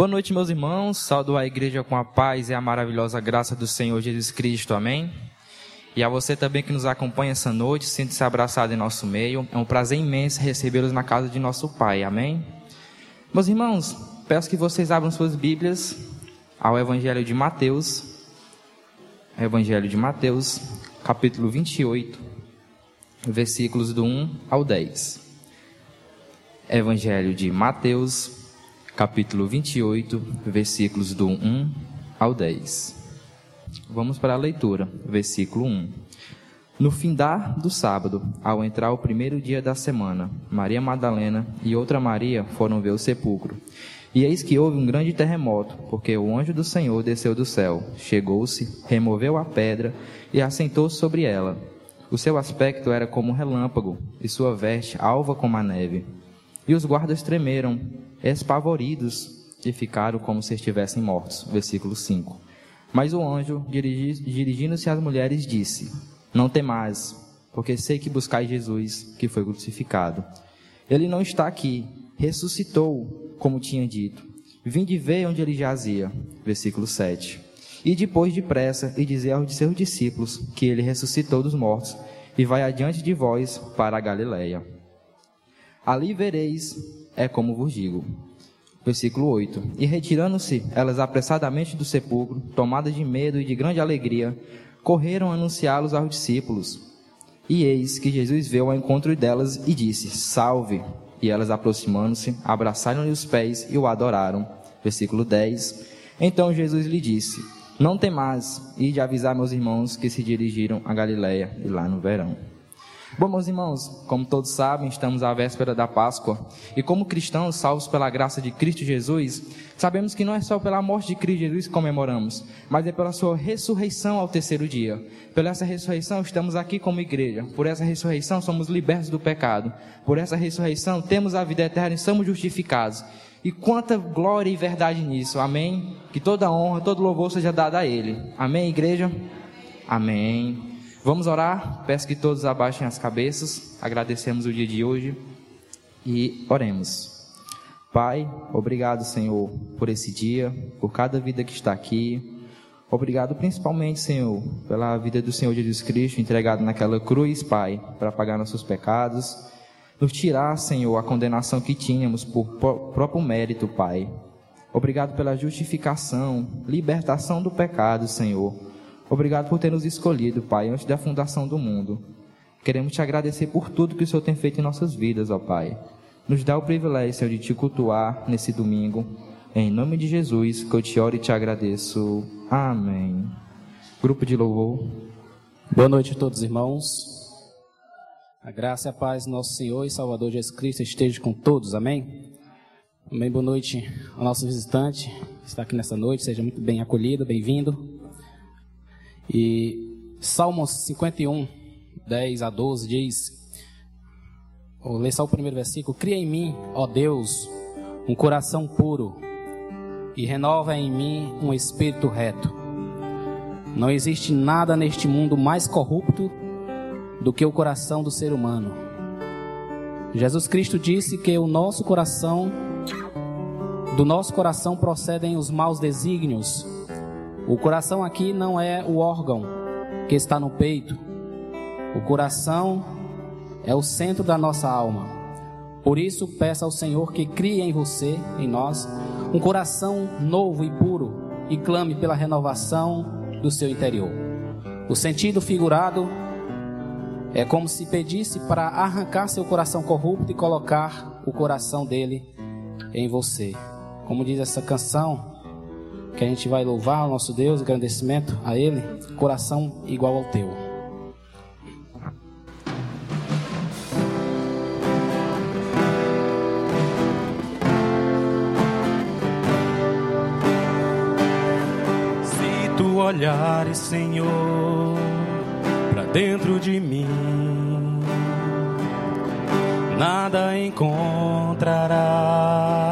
Boa noite, meus irmãos. Saúdo a igreja com a paz e a maravilhosa graça do Senhor Jesus Cristo. Amém. E a você também que nos acompanha essa noite, sinta-se abraçado em nosso meio. É um prazer imenso recebê-los na casa de nosso Pai. Amém. Meus irmãos, peço que vocês abram suas Bíblias ao Evangelho de Mateus. Evangelho de Mateus, capítulo 28, versículos do 1 ao 10. Evangelho de Mateus, capítulo 28, versículos do 1 ao 10. Vamos para a leitura, versículo 1. No findar do sábado, ao entrar o primeiro dia da semana, Maria Madalena e outra Maria foram ver o sepulcro. E eis que houve um grande terremoto, porque o anjo do Senhor desceu do céu, chegou-se, removeu a pedra e assentou-se sobre ela. O seu aspecto era como um relâmpago, e sua veste alva como a neve. E os guardas tremeram, espavoridos, e ficaram como se estivessem mortos. Versículo 5. Mas o anjo, dirigindo-se às mulheres, disse: Não temais, porque sei que buscais Jesus, que foi crucificado. Ele não está aqui, ressuscitou, como tinha dito. Vinde ver onde ele jazia. Versículo 7. E depois depressa, e dizer aos seus discípulos que ele ressuscitou dos mortos, e vai adiante de vós para a Galileia. Ali vereis, é como vos digo. Versículo 8: E retirando-se elas apressadamente do sepulcro, tomadas de medo e de grande alegria, correram anunciá-los aos discípulos. E eis que Jesus veio ao encontro delas e disse: Salve! E elas, aproximando-se, abraçaram-lhe os pés e o adoraram. Versículo 10: Então Jesus lhe disse: Não temais, e de avisar meus irmãos que se dirigiram a Galiléia e lá no verão. Bom, meus irmãos, como todos sabem, estamos à véspera da Páscoa. E como cristãos salvos pela graça de Cristo Jesus, sabemos que não é só pela morte de Cristo Jesus que comemoramos, mas é pela sua ressurreição ao terceiro dia. Pela essa ressurreição estamos aqui como igreja. Por essa ressurreição somos libertos do pecado. Por essa ressurreição temos a vida eterna e somos justificados. E quanta glória e verdade nisso. Amém? Que toda honra, todo louvor seja dado a Ele. Amém, igreja? Amém. Vamos orar? Peço que todos abaixem as cabeças. Agradecemos o dia de hoje e oremos. Pai, obrigado, Senhor, por esse dia, por cada vida que está aqui. Obrigado principalmente, Senhor, pela vida do Senhor Jesus Cristo entregado naquela cruz, Pai, para pagar nossos pecados. Nos tirar, Senhor, a condenação que tínhamos por próprio mérito, Pai. Obrigado pela justificação, libertação do pecado, Senhor Obrigado por ter nos escolhido, Pai, antes da fundação do mundo. Queremos te agradecer por tudo que o Senhor tem feito em nossas vidas, ó Pai. Nos dá o privilégio, Senhor, de te cultuar nesse domingo. Em nome de Jesus, que eu te oro e te agradeço. Amém. Grupo de louvor. Boa noite a todos, irmãos. A graça e a paz do nosso Senhor e Salvador Jesus Cristo esteja com todos. Amém. Amém. Boa noite ao nosso visitante que está aqui nessa noite. Seja muito bem acolhido, bem-vindo. E Salmos 51, 10 a 12 diz: Vou ler só o primeiro versículo: Cria em mim, ó Deus, um coração puro e renova em mim um espírito reto. Não existe nada neste mundo mais corrupto do que o coração do ser humano. Jesus Cristo disse que o nosso coração, do nosso coração procedem os maus desígnios, o coração aqui não é o órgão que está no peito. O coração é o centro da nossa alma. Por isso, peça ao Senhor que crie em você, em nós, um coração novo e puro e clame pela renovação do seu interior. O sentido figurado é como se pedisse para arrancar seu coração corrupto e colocar o coração dele em você. Como diz essa canção, que a gente vai louvar o nosso Deus, agradecimento a Ele, coração igual ao teu. Se tu olhares, Senhor, para dentro de mim, nada encontrarás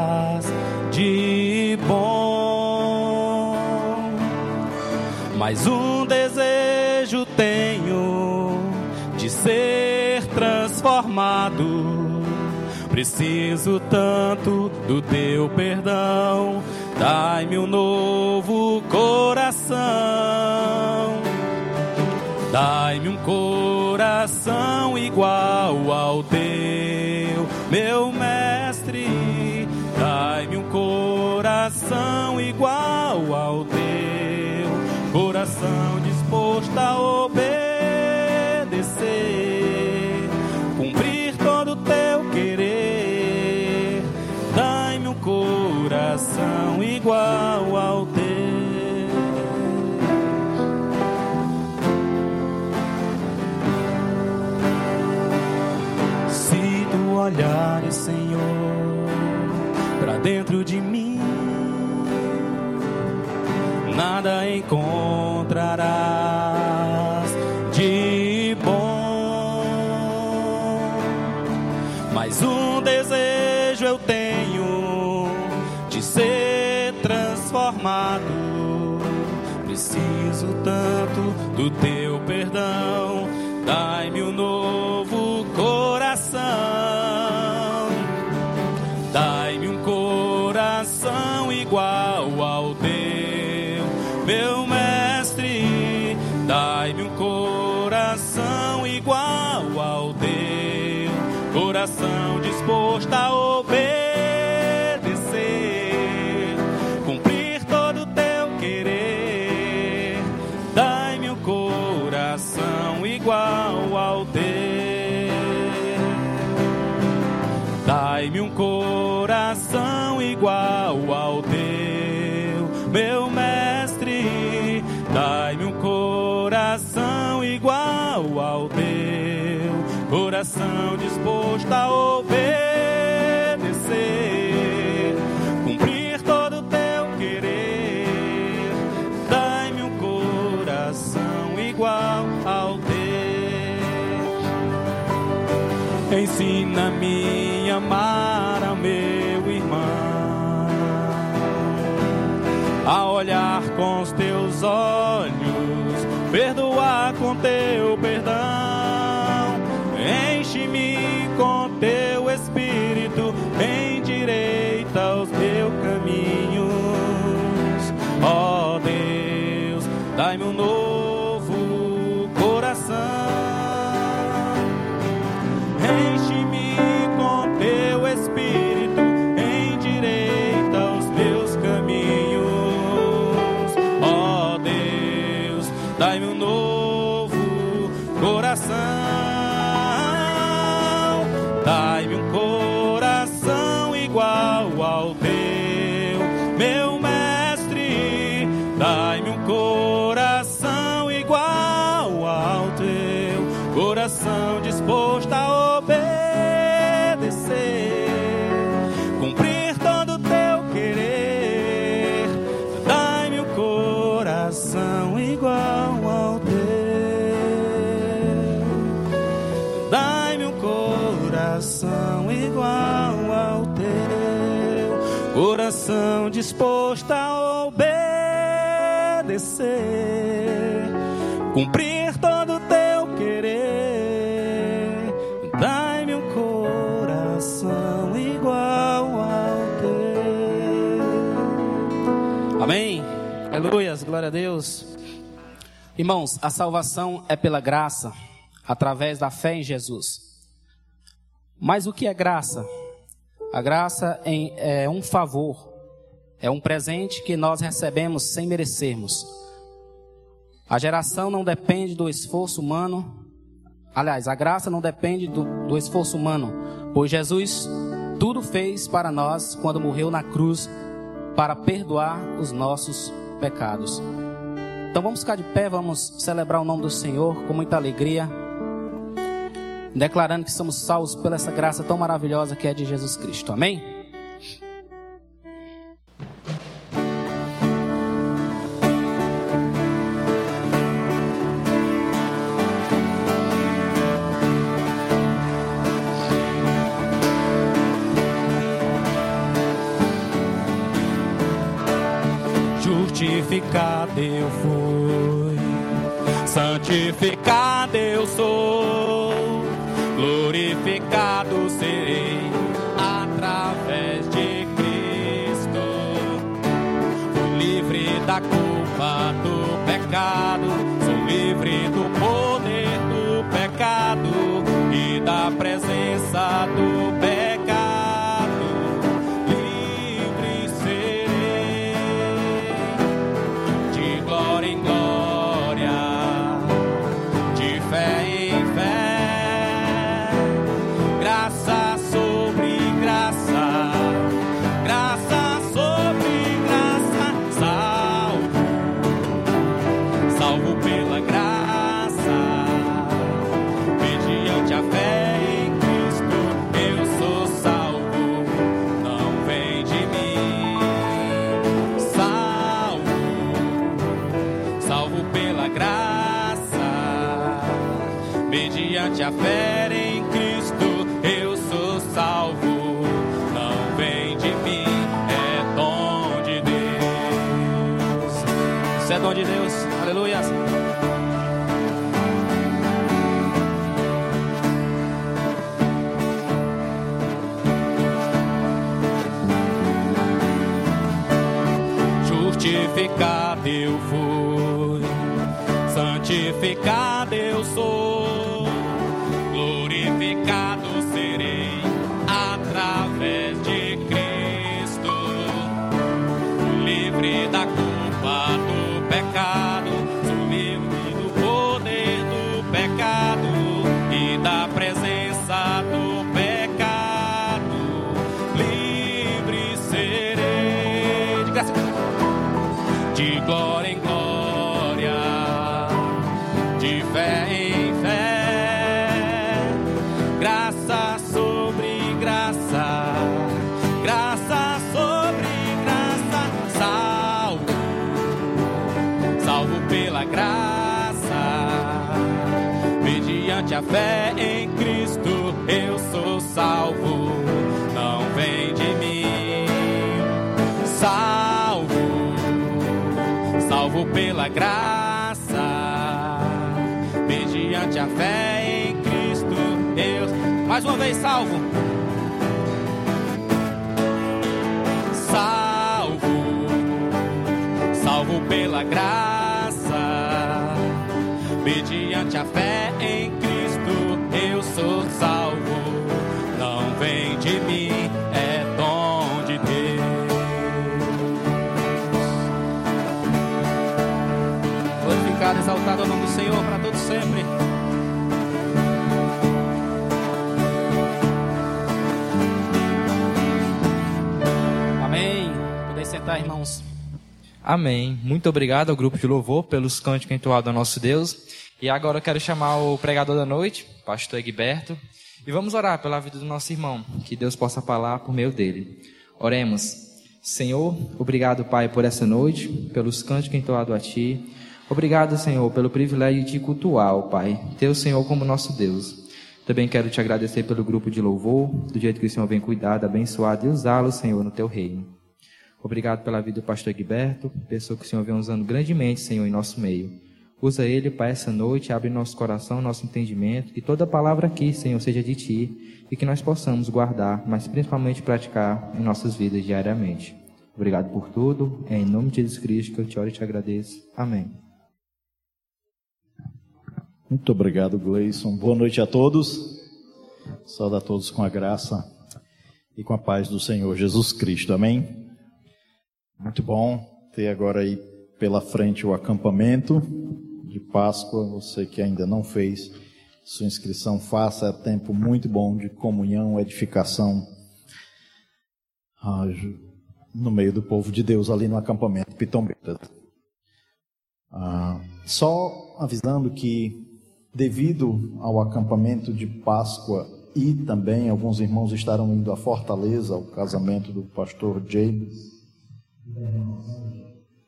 mas um desejo tenho de ser transformado. Preciso tanto do teu perdão, Dai-me um novo coração. Dai-me um coração igual ao teu, meu mestre. Dai-me um coração igual ao teu, coração disposto a obedecer, cumprir todo o teu querer. Dai-me um coração igual ao coração disposto a obedecer, cumprir todo o teu querer. Dai-me um coração igual ao teu. Dai-me um coração igual ao teu, meu mestre. Dai-me um coração igual ao teu, coração disposto a obedecer, cumprir todo o teu querer. Dai-me um coração igual ao teu. Ensina-me a amar ao meu irmão, a olhar com os teus olhos, perdoar com teu perdão. Enche-me com disposto a obedecer, cumprir todo o teu querer. Dai-me um coração igual ao teu. Amém. Aleluias, glória a Deus. Irmãos, a salvação é pela graça, através da fé em Jesus. Mas o que é graça? A graça é um favor, é um presente que nós recebemos sem merecermos. A geração não depende do esforço humano. Aliás, a graça não depende do, do esforço humano, pois Jesus tudo fez para nós quando morreu na cruz para perdoar os nossos pecados. Então vamos ficar de pé, vamos celebrar o nome do Senhor com muita alegria, declarando que somos salvos pela essa graça tão maravilhosa que é de Jesus Cristo. Amém? Justificado eu fui, santificado fé em Cristo, eu sou salvo, não vem de mim, salvo salvo pela graça, mediante a fé em Cristo Deus. Mais uma vez, salvo. Salvo, salvo pela graça, mediante a fé Senhor para todos sempre. Amém. Podeis sentar, irmãos. Amém. Muito obrigado ao grupo de louvor pelos cânticos entoados ao nosso Deus. E agora eu quero chamar o pregador da noite, pastor Egberto, e vamos orar pela vida do nosso irmão, que Deus possa falar por meio dele. Oremos. Senhor, obrigado, Pai, por essa noite, pelos cânticos entoados a Ti. Obrigado, Senhor, pelo privilégio de cultuar, ó Pai, ter o Senhor como nosso Deus. Também quero te agradecer pelo grupo de louvor, do jeito que o Senhor vem cuidar, abençoado e usá-lo, Senhor, no Teu reino. Obrigado pela vida do pastor Egberto, pessoa que o Senhor vem usando grandemente, Senhor, em nosso meio. Usa ele para essa noite, abre nosso coração, nosso entendimento, que toda palavra aqui, Senhor, seja de Ti e que nós possamos guardar, mas principalmente praticar em nossas vidas diariamente. Obrigado por tudo, é em nome de Jesus Cristo que eu te oro e te agradeço. Amém. Muito obrigado, Gleison. Boa noite a todos. Saúde a todos com a graça e com a paz do Senhor Jesus Cristo. Amém? Muito bom ter agora aí pela frente o acampamento de Páscoa. Você que ainda não fez sua inscrição, faça. É tempo muito bom de comunhão, edificação ah, no meio do povo de Deus ali no acampamento Pitombeira. Ah, só avisando que devido ao acampamento de Páscoa e também alguns irmãos estarão indo à Fortaleza, ao casamento do pastor James.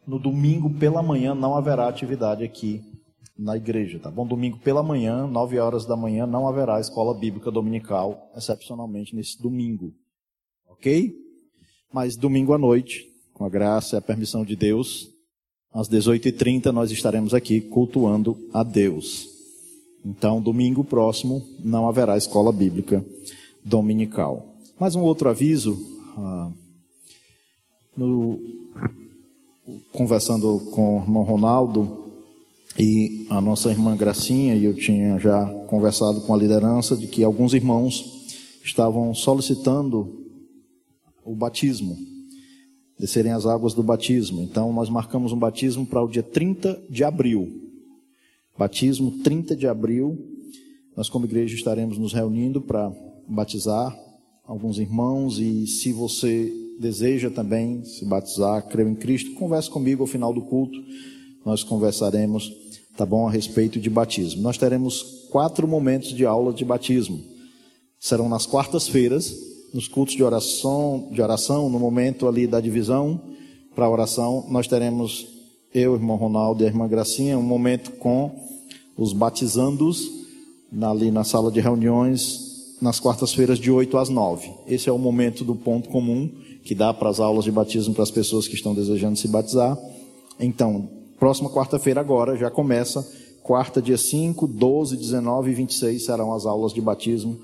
No domingo pela manhã não haverá atividade aqui na igreja, tá bom? Domingo pela manhã, 9 horas da manhã, não haverá escola bíblica dominical, excepcionalmente nesse domingo. Ok? Mas domingo à noite, com a graça e a permissão de Deus, às 18h30 nós estaremos aqui cultuando a Deus. Então, domingo próximo não haverá escola bíblica dominical. Mais um outro aviso. Ah, no conversando com o irmão Ronaldo e a nossa irmã Gracinha, e eu tinha já conversado com a liderança de que alguns irmãos estavam solicitando o batismo, descerem as águas do batismo. Então, nós marcamos um batismo para o dia 30 de abril. Batismo 30 de abril. Nós, como igreja, estaremos nos reunindo para batizar alguns irmãos. E se você deseja também se batizar, creu em Cristo, converse comigo ao final do culto. Nós conversaremos, tá bom, a respeito de batismo. Nós teremos quatro momentos de aula de batismo. Serão nas quartas-feiras, nos cultos de oração, de oração, no momento ali da divisão para a oração, nós teremos eu, irmão Ronaldo e a irmã Gracinha, um momento com os batizandos ali na sala de reuniões nas quartas-feiras de 8 às 9. Esse é o momento do ponto comum que dá para as aulas de batismo para as pessoas que estão desejando se batizar. Então, próxima quarta-feira agora já começa, quarta dia 5, 12, 19 e 26 serão as aulas de batismo,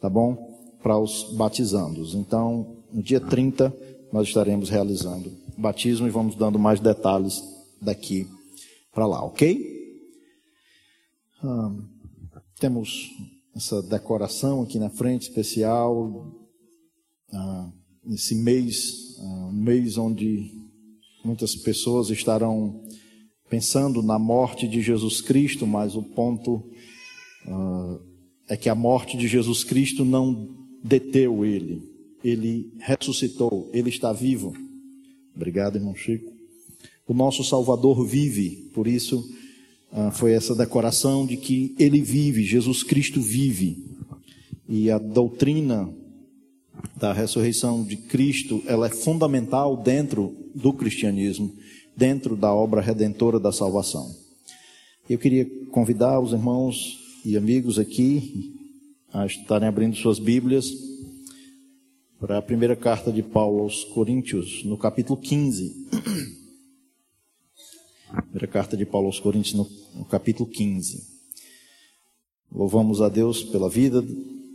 tá bom? para os batizandos. Então, no dia 30, nós estaremos realizando batismo e vamos dando mais detalhes daqui para lá, ok? Ah, temos essa decoração aqui na frente especial, ah, nesse mês, ah, um mês onde muitas pessoas estarão pensando na morte de Jesus Cristo, mas o ponto ah, é que a morte de Jesus Cristo não deteu ele, ele ressuscitou, ele está vivo. Obrigado, irmão Chico. O nosso Salvador vive, por isso ah, foi essa decoração de que ele vive, Jesus Cristo vive. E a doutrina da ressurreição de Cristo, ela é fundamental dentro do cristianismo, dentro da obra redentora da salvação. Eu queria convidar os irmãos e amigos aqui a estarem abrindo suas Bíblias para a primeira carta de Paulo aos Coríntios, no capítulo 15. Primeira carta de Paulo aos Coríntios, no, no capítulo 15. Louvamos a Deus pela vida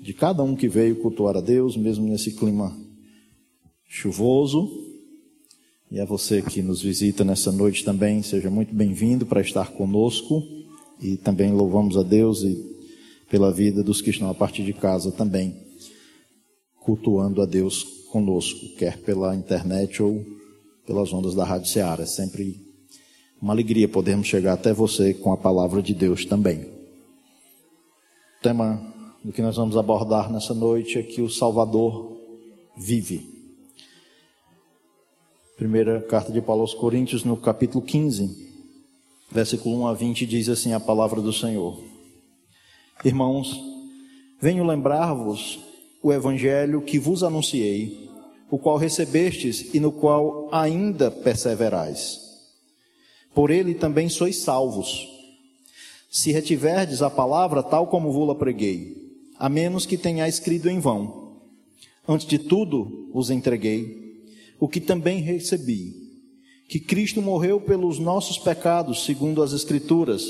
de cada um que veio cultuar a Deus, mesmo nesse clima chuvoso. E a você que nos visita nessa noite também, seja muito bem-vindo para estar conosco. E também louvamos a Deus e pela vida dos que estão a partir de casa também, cultuando a Deus conosco, quer pela internet ou pelas ondas da Rádio Ceará. É sempre uma alegria podermos chegar até você com a palavra de Deus também. O tema do que nós vamos abordar nessa noite é que o Salvador vive. Primeira carta de Paulo aos Coríntios, no capítulo 15, versículo 1 a 20, diz assim a palavra do Senhor. Irmãos, venho lembrar-vos o evangelho que vos anunciei, o qual recebestes e no qual ainda perseverais. Por ele também sois salvos, se retiverdes a palavra tal como vou-la preguei, a menos que tenhais escrito em vão. Antes de tudo os entreguei, o que também recebi, que Cristo morreu pelos nossos pecados, segundo as Escrituras,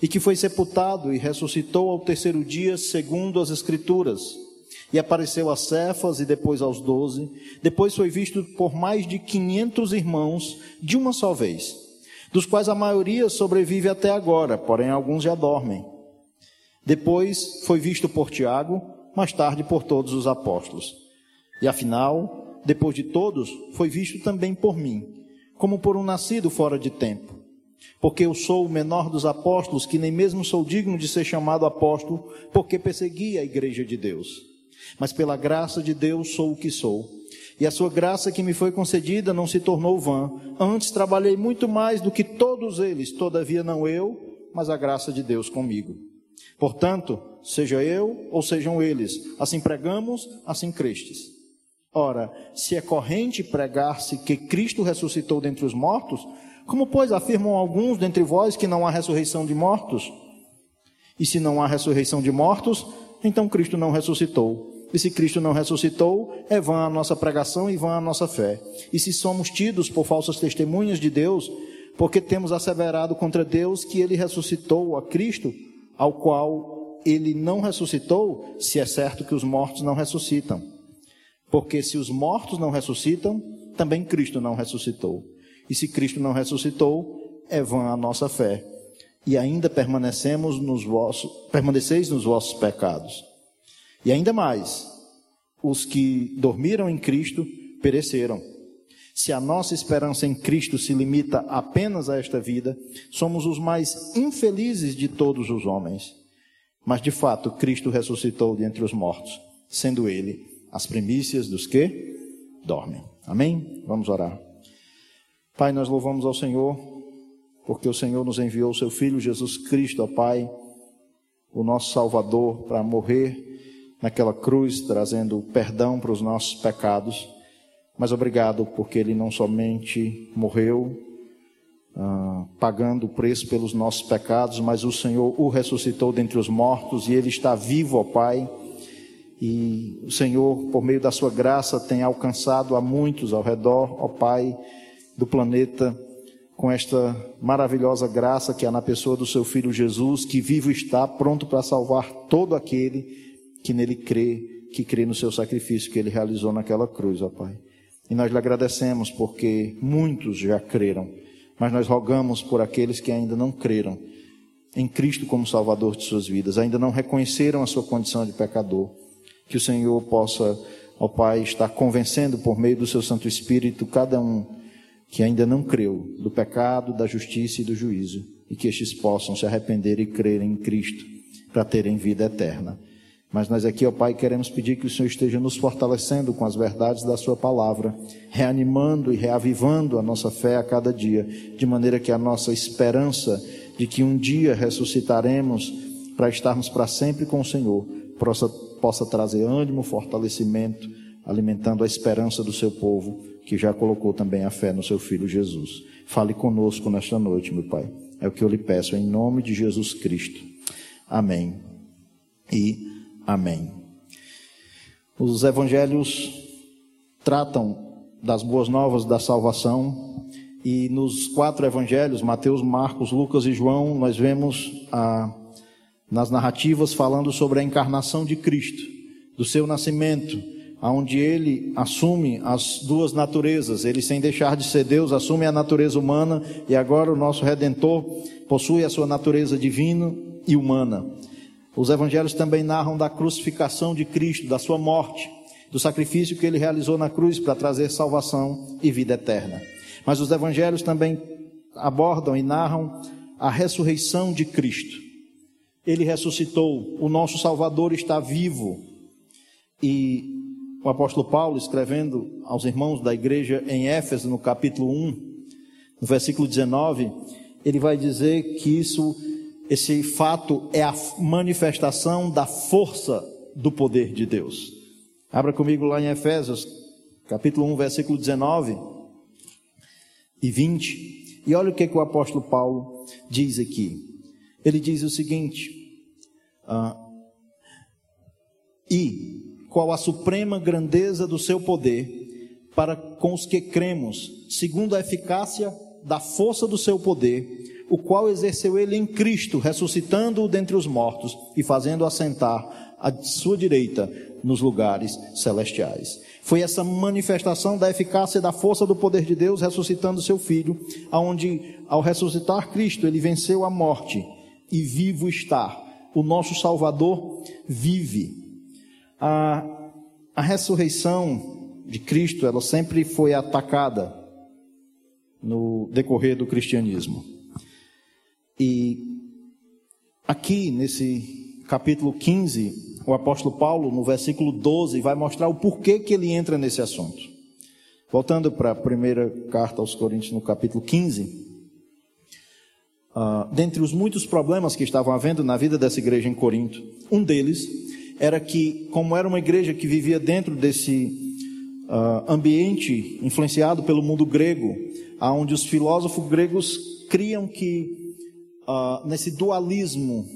e que foi sepultado e ressuscitou ao terceiro dia, segundo as Escrituras. E apareceu a Cefas e depois aos doze. Depois foi visto por mais de quinhentos irmãos de uma só vez, dos quais a maioria sobrevive até agora, porém alguns já dormem. Depois foi visto por Tiago, mais tarde por todos os apóstolos. E afinal, depois de todos, foi visto também por mim, como por um nascido fora de tempo porque eu sou o menor dos apóstolos, que nem mesmo sou digno de ser chamado apóstolo, porque persegui a igreja de Deus. Mas pela graça de Deus sou o que sou. E a sua graça que me foi concedida não se tornou vã. Antes trabalhei muito mais do que todos eles, todavia não eu, mas a graça de Deus comigo. Portanto, seja eu ou sejam eles, assim pregamos, assim crestes. Ora, se é corrente pregar-se que Cristo ressuscitou dentre os mortos, como, pois, afirmam alguns dentre vós que não há ressurreição de mortos? E se não há ressurreição de mortos, então Cristo não ressuscitou. E se Cristo não ressuscitou, é vã a nossa pregação e vã a nossa fé. E se somos tidos por falsas testemunhas de Deus, porque temos asseverado contra Deus que ele ressuscitou a Cristo, ao qual ele não ressuscitou, se é certo que os mortos não ressuscitam. Porque se os mortos não ressuscitam, também Cristo não ressuscitou. E se Cristo não ressuscitou, é vã a nossa fé. E ainda permanecemos nos vossos, permaneceis nos vossos pecados. E ainda mais, os que dormiram em Cristo pereceram. Se a nossa esperança em Cristo se limita apenas a esta vida, somos os mais infelizes de todos os homens. Mas de fato, Cristo ressuscitou dentre os mortos, sendo ele as primícias dos que dormem. Amém? Vamos orar. Pai, nós louvamos ao Senhor, porque o Senhor nos enviou o seu Filho Jesus Cristo, ó Pai, o nosso Salvador, para morrer naquela cruz, trazendo perdão para os nossos pecados. Mas obrigado, porque Ele não somente morreu, ah, pagando o preço pelos nossos pecados, mas o Senhor o ressuscitou dentre os mortos e Ele está vivo, ó Pai e o Senhor, por meio da sua graça, tem alcançado a muitos ao redor, ó Pai do planeta, com esta maravilhosa graça que há na pessoa do seu Filho Jesus, que vivo está, pronto para salvar todo aquele que nele crê, que crê no seu sacrifício que ele realizou naquela cruz, ó Pai. E nós lhe agradecemos porque muitos já creram, mas nós rogamos por aqueles que ainda não creram em Cristo como Salvador de suas vidas, ainda não reconheceram a sua condição de pecador que o Senhor possa, ó Pai, estar convencendo por meio do seu Santo Espírito cada um que ainda não creu do pecado, da justiça e do juízo, e que estes possam se arrepender e crer em Cristo para terem vida eterna. Mas nós aqui, ó Pai, queremos pedir que o Senhor esteja nos fortalecendo com as verdades da Sua palavra, reanimando e reavivando a nossa fé a cada dia, de maneira que a nossa esperança de que um dia ressuscitaremos para estarmos para sempre com o Senhor possa possa trazer ânimo, fortalecimento, alimentando a esperança do seu povo, que já colocou também a fé no seu filho Jesus. Fale conosco nesta noite, meu Pai. É o que eu lhe peço em nome de Jesus Cristo. Amém. E amém. Os evangelhos tratam das boas novas da salvação e nos quatro evangelhos, Mateus, Marcos, Lucas e João, nós vemos a nas narrativas falando sobre a encarnação de Cristo, do seu nascimento, aonde ele assume as duas naturezas, ele sem deixar de ser Deus, assume a natureza humana e agora o nosso redentor possui a sua natureza divina e humana. Os evangelhos também narram da crucificação de Cristo, da sua morte, do sacrifício que ele realizou na cruz para trazer salvação e vida eterna. Mas os evangelhos também abordam e narram a ressurreição de Cristo ele ressuscitou, o nosso Salvador está vivo. E o apóstolo Paulo, escrevendo aos irmãos da igreja em Éfeso, no capítulo 1, no versículo 19, ele vai dizer que isso, esse fato é a manifestação da força do poder de Deus. Abra comigo lá em Efésios, capítulo 1, versículo 19 e 20. E olha o que, que o apóstolo Paulo diz aqui. Ele diz o seguinte: ah, e qual a suprema grandeza do seu poder para com os que cremos, segundo a eficácia da força do seu poder, o qual exerceu ele em Cristo, ressuscitando-o dentre os mortos e fazendo assentar à sua direita nos lugares celestiais. Foi essa manifestação da eficácia e da força do poder de Deus ressuscitando seu filho, aonde ao ressuscitar Cristo, ele venceu a morte e vivo está. O nosso Salvador vive. A, a ressurreição de Cristo, ela sempre foi atacada no decorrer do cristianismo. E aqui, nesse capítulo 15, o apóstolo Paulo, no versículo 12, vai mostrar o porquê que ele entra nesse assunto. Voltando para a primeira carta aos Coríntios, no capítulo 15, Uh, dentre os muitos problemas que estavam havendo na vida dessa igreja em Corinto, um deles era que, como era uma igreja que vivia dentro desse uh, ambiente influenciado pelo mundo grego, onde os filósofos gregos criam que, uh, nesse dualismo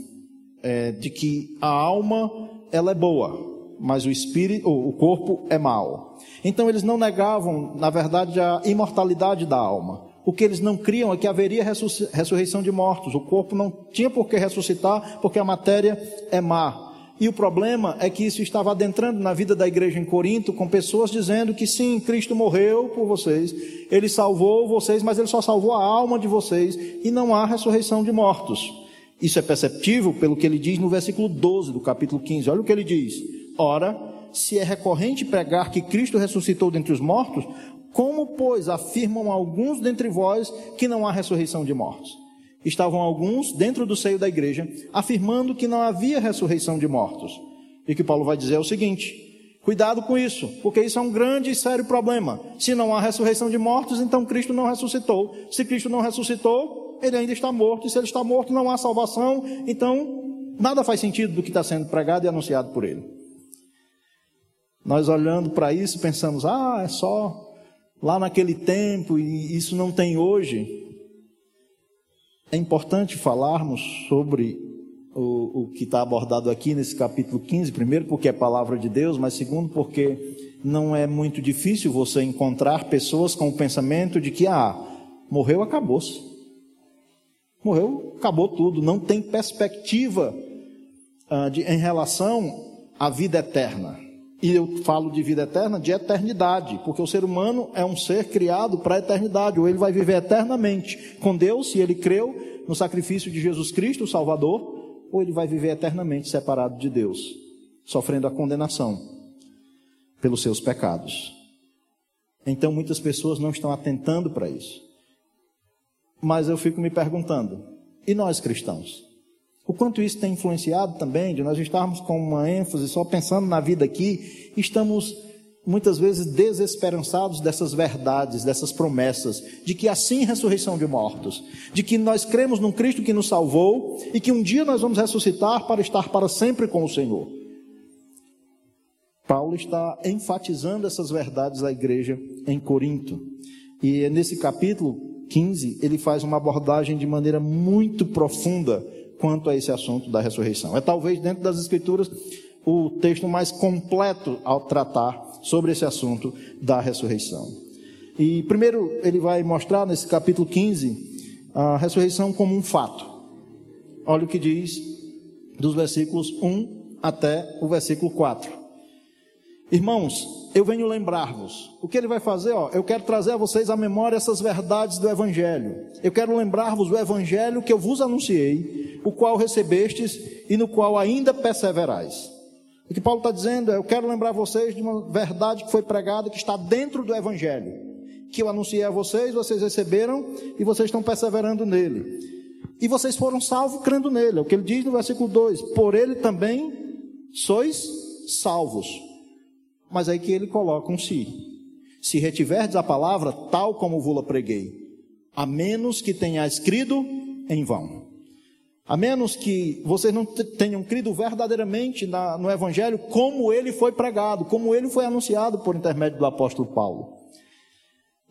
é, de que a alma ela é boa, mas o espírito, o corpo é mau. Então eles não negavam, na verdade, a imortalidade da alma. O que eles não criam é que haveria ressurreição de mortos. O corpo não tinha por que ressuscitar, porque a matéria é má. E o problema é que isso estava adentrando na vida da igreja em Corinto, com pessoas dizendo que sim, Cristo morreu por vocês, ele salvou vocês, mas ele só salvou a alma de vocês e não há ressurreição de mortos. Isso é perceptível pelo que ele diz no versículo 12 do capítulo 15. Olha o que ele diz: Ora, se é recorrente pregar que Cristo ressuscitou dentre os mortos, como, pois, afirmam alguns dentre vós que não há ressurreição de mortos? Estavam alguns dentro do seio da igreja afirmando que não havia ressurreição de mortos. E que Paulo vai dizer é o seguinte: cuidado com isso, porque isso é um grande e sério problema. Se não há ressurreição de mortos, então Cristo não ressuscitou. Se Cristo não ressuscitou, ele ainda está morto. E se ele está morto, não há salvação. Então, nada faz sentido do que está sendo pregado e anunciado por ele. Nós olhando para isso pensamos: ah, é só lá naquele tempo e isso não tem hoje é importante falarmos sobre o, o que está abordado aqui nesse capítulo 15, primeiro porque é palavra de Deus, mas segundo porque não é muito difícil você encontrar pessoas com o pensamento de que, ah, morreu, acabou-se. Morreu, acabou tudo, não tem perspectiva ah, de, em relação à vida eterna. E eu falo de vida eterna, de eternidade, porque o ser humano é um ser criado para a eternidade, ou ele vai viver eternamente com Deus, se ele creu no sacrifício de Jesus Cristo, o Salvador, ou ele vai viver eternamente separado de Deus, sofrendo a condenação pelos seus pecados. Então muitas pessoas não estão atentando para isso. Mas eu fico me perguntando, e nós cristãos? O quanto isso tem influenciado também, de nós estarmos com uma ênfase só pensando na vida aqui, estamos muitas vezes desesperançados dessas verdades, dessas promessas, de que assim ressurreição de mortos, de que nós cremos num Cristo que nos salvou e que um dia nós vamos ressuscitar para estar para sempre com o Senhor. Paulo está enfatizando essas verdades à igreja em Corinto. E nesse capítulo 15, ele faz uma abordagem de maneira muito profunda quanto a esse assunto da ressurreição. É talvez dentro das Escrituras o texto mais completo ao tratar sobre esse assunto da ressurreição. E primeiro ele vai mostrar nesse capítulo 15 a ressurreição como um fato. Olha o que diz dos versículos 1 até o versículo 4. Irmãos, eu venho lembrar-vos. O que ele vai fazer? Ó, eu quero trazer a vocês à memória essas verdades do Evangelho. Eu quero lembrar-vos do Evangelho que eu vos anunciei, o qual recebestes e no qual ainda perseverais. O que Paulo está dizendo é: eu quero lembrar vocês de uma verdade que foi pregada, que está dentro do Evangelho, que eu anunciei a vocês, vocês receberam e vocês estão perseverando nele. E vocês foram salvos crendo nele. É o que ele diz no versículo 2: Por ele também sois salvos mas aí que ele coloca um se. Se retiverdes a palavra tal como vos preguei, a menos que tenhais crido em vão. A menos que vocês não tenham crido verdadeiramente na, no Evangelho como ele foi pregado, como ele foi anunciado por intermédio do apóstolo Paulo.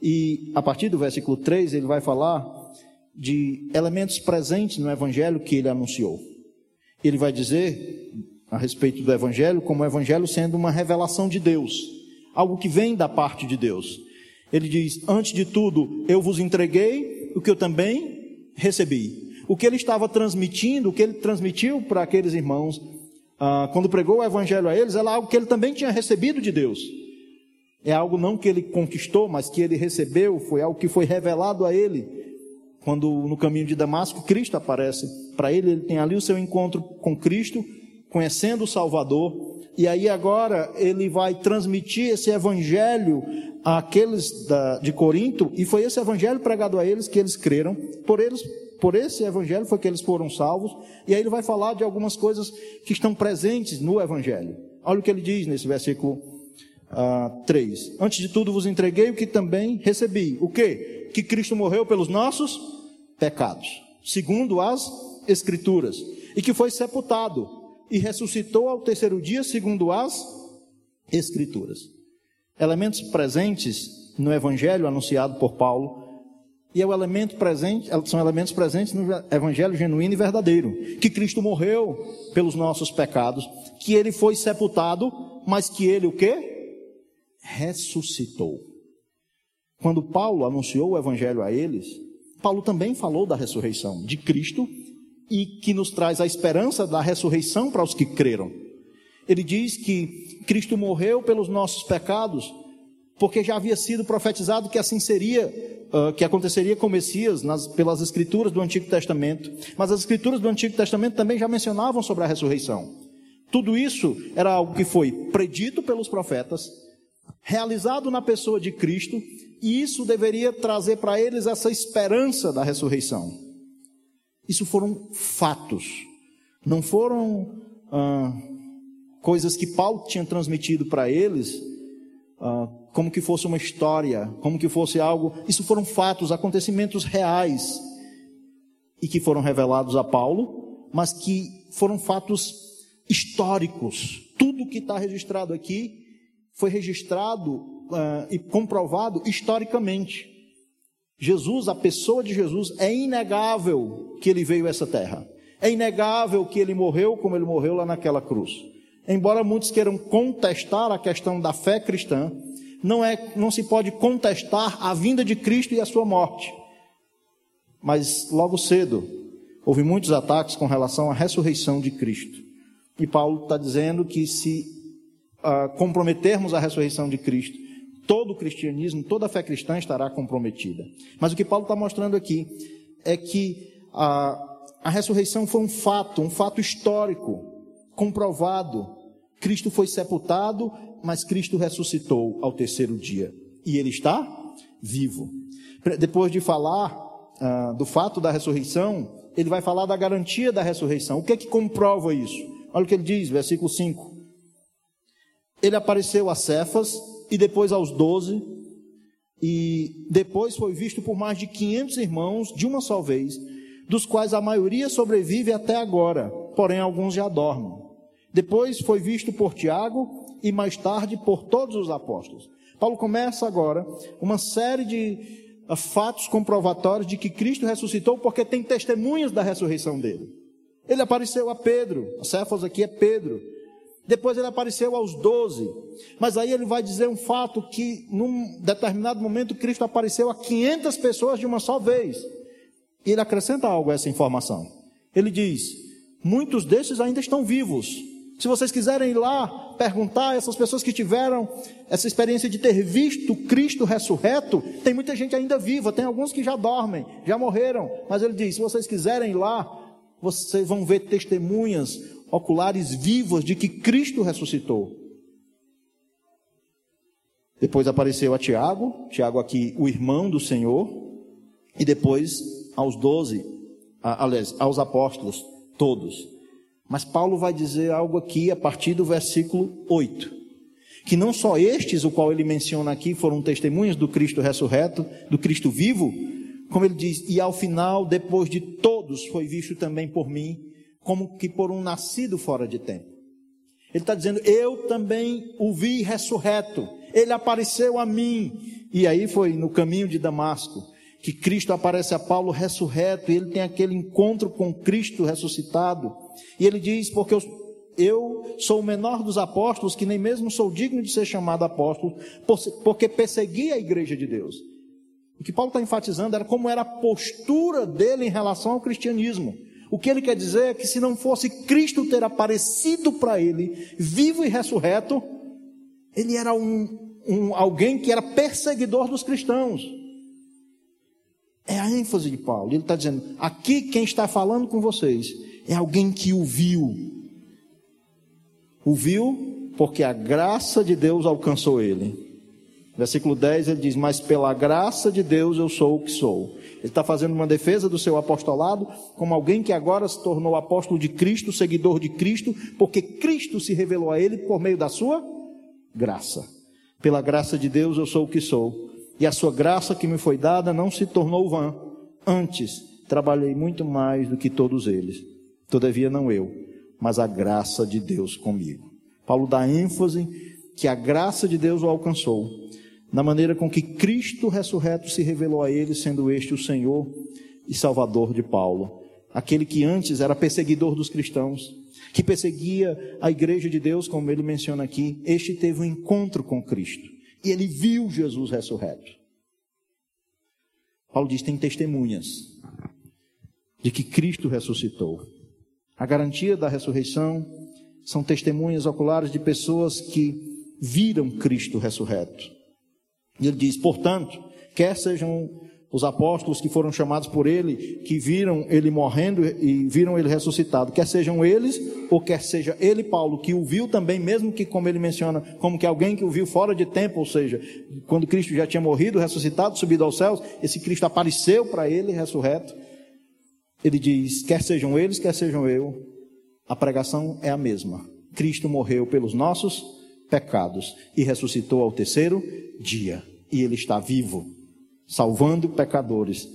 E a partir do versículo 3 ele vai falar de elementos presentes no Evangelho que ele anunciou. Ele vai dizer, a respeito do Evangelho, como o Evangelho sendo uma revelação de Deus, algo que vem da parte de Deus. Ele diz: Antes de tudo, eu vos entreguei o que eu também recebi. O que ele estava transmitindo, o que ele transmitiu para aqueles irmãos, ah, quando pregou o Evangelho a eles, era algo que ele também tinha recebido de Deus. É algo não que ele conquistou, mas que ele recebeu, foi algo que foi revelado a ele. Quando no caminho de Damasco Cristo aparece para ele, ele tem ali o seu encontro com Cristo, conhecendo o Salvador, e aí agora ele vai transmitir esse evangelho àqueles da, de Corinto, e foi esse evangelho pregado a eles que eles creram, por eles, por esse evangelho foi que eles foram salvos, e aí ele vai falar de algumas coisas que estão presentes no evangelho. Olha o que ele diz nesse versículo uh, 3. Antes de tudo vos entreguei o que também recebi. O que? Que Cristo morreu pelos nossos pecados, segundo as Escrituras, e que foi sepultado e ressuscitou ao terceiro dia, segundo as Escrituras. Elementos presentes no Evangelho anunciado por Paulo, e é o elemento presente, são elementos presentes no Evangelho genuíno e verdadeiro, que Cristo morreu pelos nossos pecados, que ele foi sepultado, mas que ele o quê? Ressuscitou. Quando Paulo anunciou o Evangelho a eles, Paulo também falou da ressurreição de Cristo e que nos traz a esperança da ressurreição para os que creram. Ele diz que Cristo morreu pelos nossos pecados, porque já havia sido profetizado que assim seria, uh, que aconteceria com o Messias nas, pelas escrituras do Antigo Testamento. Mas as escrituras do Antigo Testamento também já mencionavam sobre a ressurreição. Tudo isso era algo que foi predito pelos profetas, realizado na pessoa de Cristo, e isso deveria trazer para eles essa esperança da ressurreição. Isso foram fatos, não foram ah, coisas que Paulo tinha transmitido para eles, ah, como que fosse uma história, como que fosse algo. Isso foram fatos, acontecimentos reais e que foram revelados a Paulo, mas que foram fatos históricos. Tudo que está registrado aqui foi registrado uh, e comprovado historicamente. Jesus, a pessoa de Jesus, é inegável que ele veio a essa terra. É inegável que ele morreu como ele morreu lá naquela cruz. Embora muitos queiram contestar a questão da fé cristã, não, é, não se pode contestar a vinda de Cristo e a sua morte. Mas logo cedo, houve muitos ataques com relação à ressurreição de Cristo. E Paulo está dizendo que se uh, comprometermos a ressurreição de Cristo, todo o cristianismo, toda a fé cristã estará comprometida. Mas o que Paulo está mostrando aqui é que a, a ressurreição foi um fato, um fato histórico, comprovado. Cristo foi sepultado, mas Cristo ressuscitou ao terceiro dia. E ele está vivo. Depois de falar uh, do fato da ressurreição, ele vai falar da garantia da ressurreição. O que é que comprova isso? Olha o que ele diz, versículo 5 ele apareceu a Cefas e depois aos doze, e depois foi visto por mais de 500 irmãos de uma só vez, dos quais a maioria sobrevive até agora, porém alguns já dormem. Depois foi visto por Tiago e mais tarde por todos os apóstolos. Paulo começa agora uma série de ah, fatos comprovatórios de que Cristo ressuscitou, porque tem testemunhas da ressurreição dele. Ele apareceu a Pedro, a Cefas aqui é Pedro, depois ele apareceu aos doze. Mas aí ele vai dizer um fato que num determinado momento Cristo apareceu a 500 pessoas de uma só vez. E ele acrescenta algo a essa informação. Ele diz: muitos desses ainda estão vivos. Se vocês quiserem ir lá perguntar a essas pessoas que tiveram essa experiência de ter visto Cristo ressurreto, tem muita gente ainda viva, tem alguns que já dormem, já morreram. Mas ele diz: se vocês quiserem ir lá, vocês vão ver testemunhas oculares vivas de que Cristo ressuscitou. Depois apareceu a Tiago, Tiago aqui, o irmão do Senhor, e depois aos doze, aliás, aos apóstolos, todos. Mas Paulo vai dizer algo aqui a partir do versículo 8. Que não só estes, o qual ele menciona aqui, foram testemunhas do Cristo ressurreto, do Cristo vivo, como ele diz, e ao final, depois de todos, foi visto também por mim, como que por um nascido fora de tempo. Ele está dizendo: Eu também o vi ressurreto, ele apareceu a mim. E aí foi no caminho de Damasco que Cristo aparece a Paulo ressurreto, e ele tem aquele encontro com Cristo ressuscitado. E ele diz: Porque eu, sou o menor dos apóstolos, que nem mesmo sou digno de ser chamado apóstolo, porque persegui a igreja de Deus. O que Paulo está enfatizando era como era a postura dele em relação ao cristianismo. O que ele quer dizer é que se não fosse Cristo ter aparecido para ele, vivo e ressurreto, ele era um, um, alguém que era perseguidor dos cristãos. É a ênfase de Paulo. Ele está dizendo: aqui quem está falando com vocês é alguém que o viu. O viu porque a graça de Deus alcançou ele. Versículo 10 ele diz: Mas pela graça de Deus eu sou o que sou. Ele está fazendo uma defesa do seu apostolado como alguém que agora se tornou apóstolo de Cristo, seguidor de Cristo, porque Cristo se revelou a ele por meio da sua graça. Pela graça de Deus eu sou o que sou. E a sua graça que me foi dada não se tornou vã. Antes, trabalhei muito mais do que todos eles. Todavia, não eu, mas a graça de Deus comigo. Paulo dá ênfase que a graça de Deus o alcançou na maneira com que Cristo ressurreto se revelou a ele, sendo este o Senhor e Salvador de Paulo. Aquele que antes era perseguidor dos cristãos, que perseguia a igreja de Deus, como ele menciona aqui, este teve um encontro com Cristo e ele viu Jesus ressurreto. Paulo diz: tem testemunhas de que Cristo ressuscitou. A garantia da ressurreição são testemunhas oculares de pessoas que viram Cristo ressurreto. Ele diz, portanto, quer sejam os apóstolos que foram chamados por ele, que viram ele morrendo e viram ele ressuscitado, quer sejam eles, ou quer seja ele, Paulo, que o viu também, mesmo que, como ele menciona, como que alguém que o viu fora de tempo, ou seja, quando Cristo já tinha morrido, ressuscitado, subido aos céus, esse Cristo apareceu para ele ressurreto. Ele diz: quer sejam eles, quer sejam eu, a pregação é a mesma. Cristo morreu pelos nossos pecados e ressuscitou ao terceiro dia, e ele está vivo salvando pecadores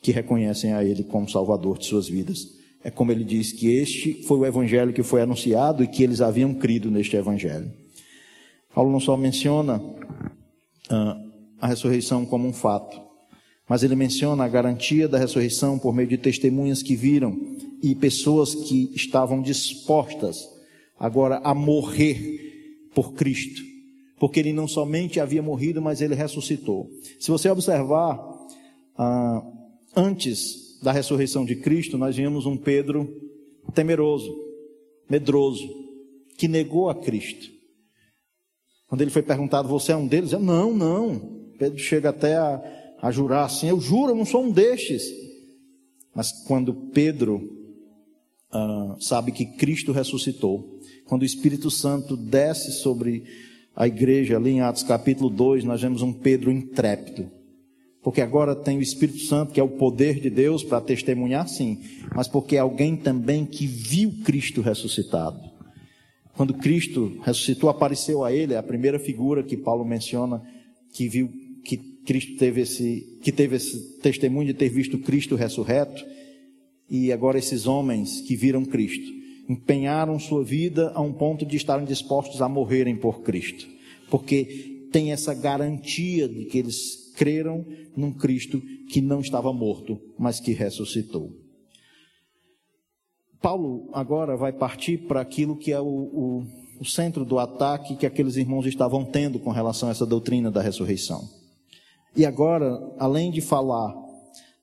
que reconhecem a Ele como Salvador de suas vidas. É como ele diz que este foi o evangelho que foi anunciado e que eles haviam crido neste evangelho. Paulo não só menciona ah, a ressurreição como um fato, mas ele menciona a garantia da ressurreição por meio de testemunhas que viram e pessoas que estavam dispostas agora a morrer por Cristo porque ele não somente havia morrido, mas ele ressuscitou. Se você observar, ah, antes da ressurreição de Cristo, nós vimos um Pedro temeroso, medroso, que negou a Cristo. Quando ele foi perguntado, você é um deles? Eu, não, não. Pedro chega até a, a jurar assim, eu juro, eu não sou um destes. Mas quando Pedro ah, sabe que Cristo ressuscitou, quando o Espírito Santo desce sobre a igreja, ali em Atos capítulo 2, nós vemos um Pedro intrépido. Porque agora tem o Espírito Santo, que é o poder de Deus para testemunhar, sim, mas porque é alguém também que viu Cristo ressuscitado. Quando Cristo ressuscitou, apareceu a ele, é a primeira figura que Paulo menciona, que viu que Cristo teve esse, que teve esse testemunho de ter visto Cristo ressurreto, e agora esses homens que viram Cristo empenharam sua vida a um ponto de estarem dispostos a morrerem por Cristo, porque tem essa garantia de que eles creram num Cristo que não estava morto, mas que ressuscitou. Paulo agora vai partir para aquilo que é o, o, o centro do ataque que aqueles irmãos estavam tendo com relação a essa doutrina da ressurreição. E agora, além de falar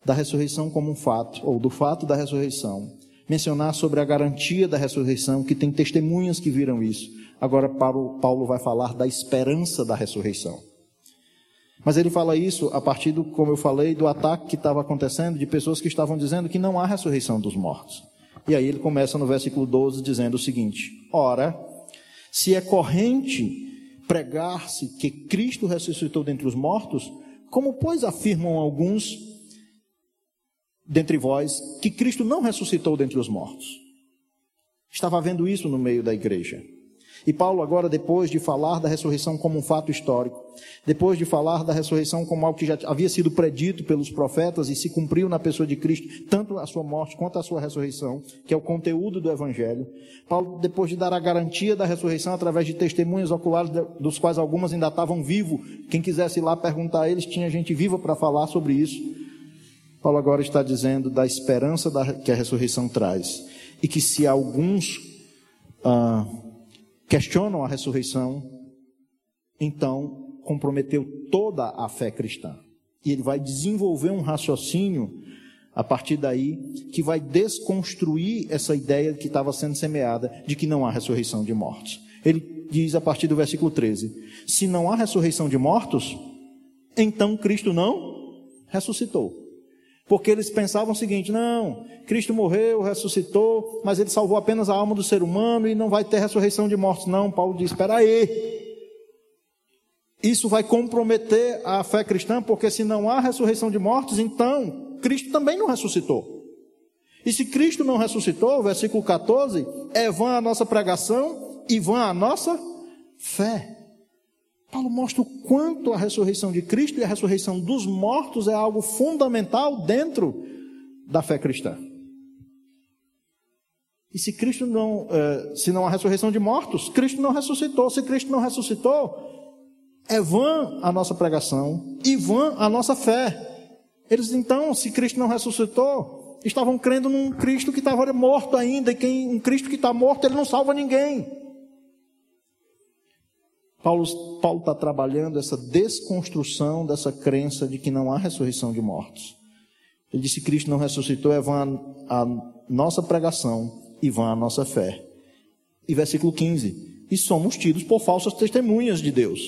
da ressurreição como um fato, ou do fato da ressurreição, mencionar sobre a garantia da ressurreição, que tem testemunhas que viram isso. Agora, Paulo, Paulo vai falar da esperança da ressurreição. Mas ele fala isso a partir do, como eu falei, do ataque que estava acontecendo de pessoas que estavam dizendo que não há ressurreição dos mortos. E aí ele começa no versículo 12 dizendo o seguinte: Ora, se é corrente pregar-se que Cristo ressuscitou dentre os mortos, como pois afirmam alguns dentre vós que Cristo não ressuscitou dentre os mortos. Estava vendo isso no meio da igreja. E Paulo, agora, depois de falar da ressurreição como um fato histórico, depois de falar da ressurreição como algo que já havia sido predito pelos profetas e se cumpriu na pessoa de Cristo, tanto a sua morte quanto a sua ressurreição, que é o conteúdo do Evangelho, Paulo, depois de dar a garantia da ressurreição através de testemunhas oculares, dos quais algumas ainda estavam vivos, quem quisesse ir lá perguntar a eles, tinha gente viva para falar sobre isso. Paulo agora está dizendo da esperança da, que a ressurreição traz. E que se alguns ah, questionam a ressurreição, então comprometeu toda a fé cristã. E ele vai desenvolver um raciocínio a partir daí que vai desconstruir essa ideia que estava sendo semeada de que não há ressurreição de mortos. Ele diz a partir do versículo 13: Se não há ressurreição de mortos, então Cristo não ressuscitou. Porque eles pensavam o seguinte: não, Cristo morreu, ressuscitou, mas ele salvou apenas a alma do ser humano e não vai ter ressurreição de mortos. Não, Paulo diz: espera aí. Isso vai comprometer a fé cristã, porque se não há ressurreição de mortos, então Cristo também não ressuscitou. E se Cristo não ressuscitou, versículo 14, é vã a nossa pregação e vã a nossa fé. Paulo mostra o quanto a ressurreição de Cristo e a ressurreição dos mortos é algo fundamental dentro da fé cristã. E se Cristo não, eh, se não há ressurreição de mortos, Cristo não ressuscitou. Se Cristo não ressuscitou, é vã a nossa pregação e vã a nossa fé. Eles então, se Cristo não ressuscitou, estavam crendo num Cristo que estava morto ainda, e quem, um Cristo que está morto, ele não salva ninguém. Paulo está trabalhando essa desconstrução dessa crença de que não há ressurreição de mortos. Ele disse Cristo não ressuscitou, é vã a nossa pregação e vã a nossa fé. E versículo 15: E somos tidos por falsas testemunhas de Deus.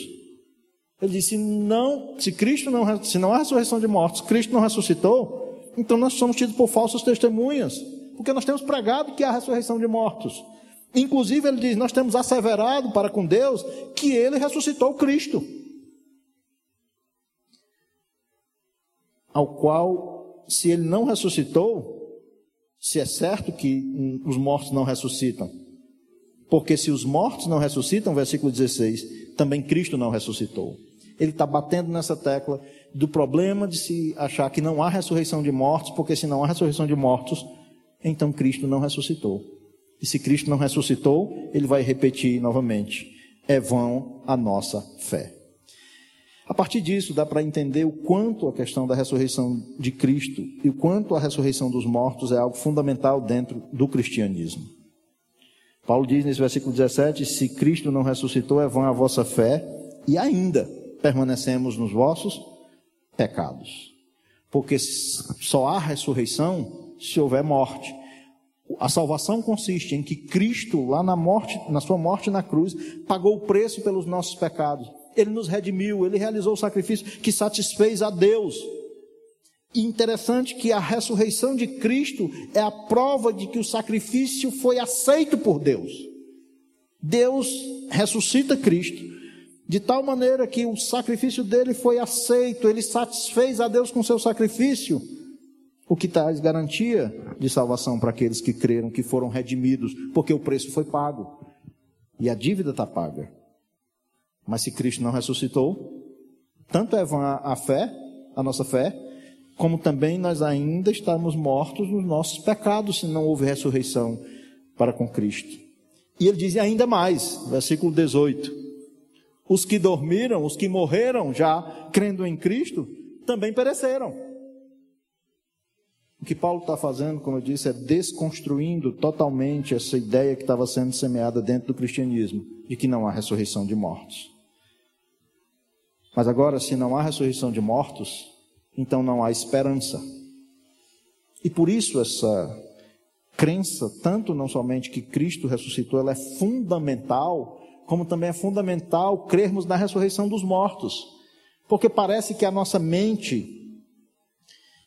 Ele disse: não, se Cristo não, se não há ressurreição de mortos, Cristo não ressuscitou, então nós somos tidos por falsas testemunhas, porque nós temos pregado que há ressurreição de mortos. Inclusive, ele diz: nós temos asseverado para com Deus que ele ressuscitou Cristo, ao qual, se ele não ressuscitou, se é certo que os mortos não ressuscitam, porque se os mortos não ressuscitam, versículo 16, também Cristo não ressuscitou. Ele está batendo nessa tecla do problema de se achar que não há ressurreição de mortos, porque se não há ressurreição de mortos, então Cristo não ressuscitou. E se Cristo não ressuscitou, ele vai repetir novamente: é vão a nossa fé. A partir disso, dá para entender o quanto a questão da ressurreição de Cristo e o quanto a ressurreição dos mortos é algo fundamental dentro do cristianismo. Paulo diz nesse versículo 17: Se Cristo não ressuscitou, é vã a vossa fé, e ainda permanecemos nos vossos pecados. Porque só há ressurreição se houver morte. A salvação consiste em que Cristo, lá na morte, na sua morte na cruz, pagou o preço pelos nossos pecados ele nos redimiu, ele realizou o sacrifício que satisfez a Deus. E interessante que a ressurreição de Cristo é a prova de que o sacrifício foi aceito por Deus. Deus ressuscita Cristo de tal maneira que o sacrifício dele foi aceito, ele satisfez a Deus com seu sacrifício, o que traz garantia de salvação para aqueles que creram que foram redimidos, porque o preço foi pago e a dívida está paga. Mas se Cristo não ressuscitou, tanto é vã a fé, a nossa fé, como também nós ainda estamos mortos nos nossos pecados, se não houve ressurreição para com Cristo. E ele diz ainda mais, versículo 18: Os que dormiram, os que morreram já crendo em Cristo, também pereceram. O que Paulo está fazendo, como eu disse, é desconstruindo totalmente essa ideia que estava sendo semeada dentro do cristianismo, de que não há ressurreição de mortos. Mas agora, se não há ressurreição de mortos, então não há esperança. E por isso essa crença, tanto não somente que Cristo ressuscitou, ela é fundamental, como também é fundamental crermos na ressurreição dos mortos. Porque parece que a nossa mente,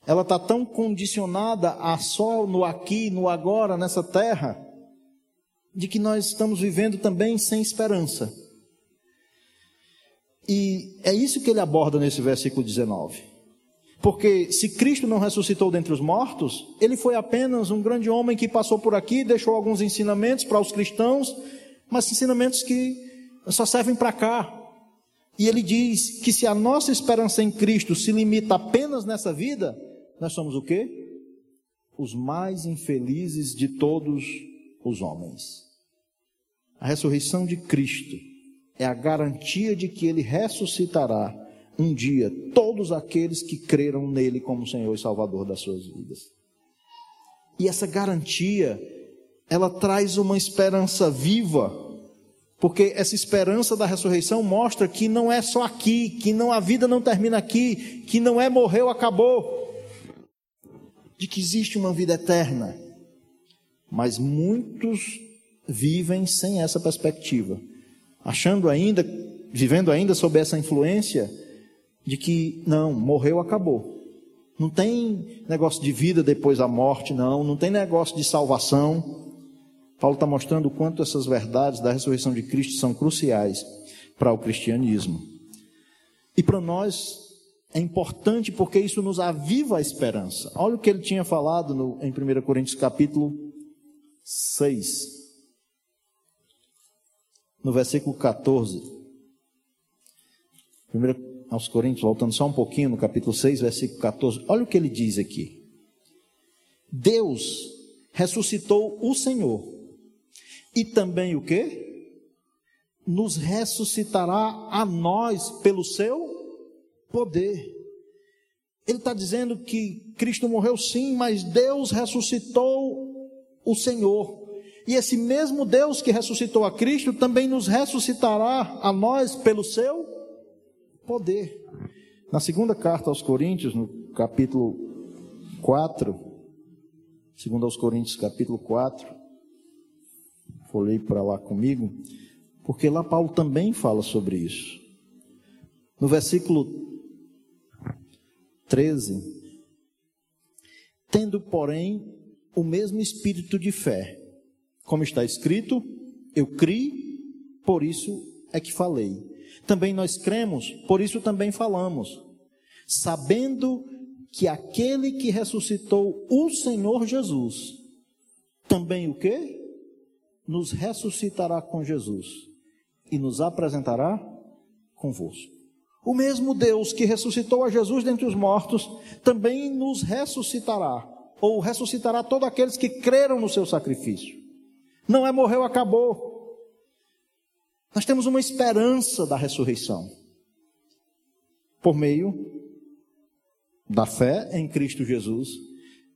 ela está tão condicionada a só no aqui, no agora, nessa terra, de que nós estamos vivendo também sem esperança. E é isso que ele aborda nesse versículo 19. Porque se Cristo não ressuscitou dentre os mortos, ele foi apenas um grande homem que passou por aqui, deixou alguns ensinamentos para os cristãos, mas ensinamentos que só servem para cá. E ele diz que se a nossa esperança em Cristo se limita apenas nessa vida, nós somos o quê? Os mais infelizes de todos os homens. A ressurreição de Cristo é a garantia de que ele ressuscitará um dia todos aqueles que creram nele como Senhor e Salvador das suas vidas. E essa garantia, ela traz uma esperança viva, porque essa esperança da ressurreição mostra que não é só aqui, que não a vida não termina aqui, que não é morreu, acabou. De que existe uma vida eterna. Mas muitos vivem sem essa perspectiva achando ainda, vivendo ainda sob essa influência de que não, morreu, acabou. Não tem negócio de vida depois da morte, não. Não tem negócio de salvação. Paulo está mostrando o quanto essas verdades da ressurreição de Cristo são cruciais para o cristianismo. E para nós é importante porque isso nos aviva a esperança. Olha o que ele tinha falado no, em 1 Coríntios capítulo 6 no versículo 14. Primeiro aos Coríntios, voltando só um pouquinho, no capítulo 6, versículo 14. Olha o que ele diz aqui. Deus ressuscitou o Senhor. E também o que? Nos ressuscitará a nós pelo seu poder. Ele está dizendo que Cristo morreu sim, mas Deus ressuscitou o Senhor. E esse mesmo Deus que ressuscitou a Cristo também nos ressuscitará a nós pelo seu poder. Na segunda carta aos Coríntios, no capítulo 4, segundo aos Coríntios, capítulo 4, folhei para lá comigo, porque lá Paulo também fala sobre isso. No versículo 13, tendo, porém, o mesmo espírito de fé, como está escrito, eu criei, por isso é que falei. Também nós cremos, por isso também falamos, sabendo que aquele que ressuscitou o Senhor Jesus, também o que? Nos ressuscitará com Jesus e nos apresentará convosco. O mesmo Deus que ressuscitou a Jesus dentre os mortos, também nos ressuscitará, ou ressuscitará todos aqueles que creram no seu sacrifício. Não é morreu, acabou. Nós temos uma esperança da ressurreição por meio da fé em Cristo Jesus,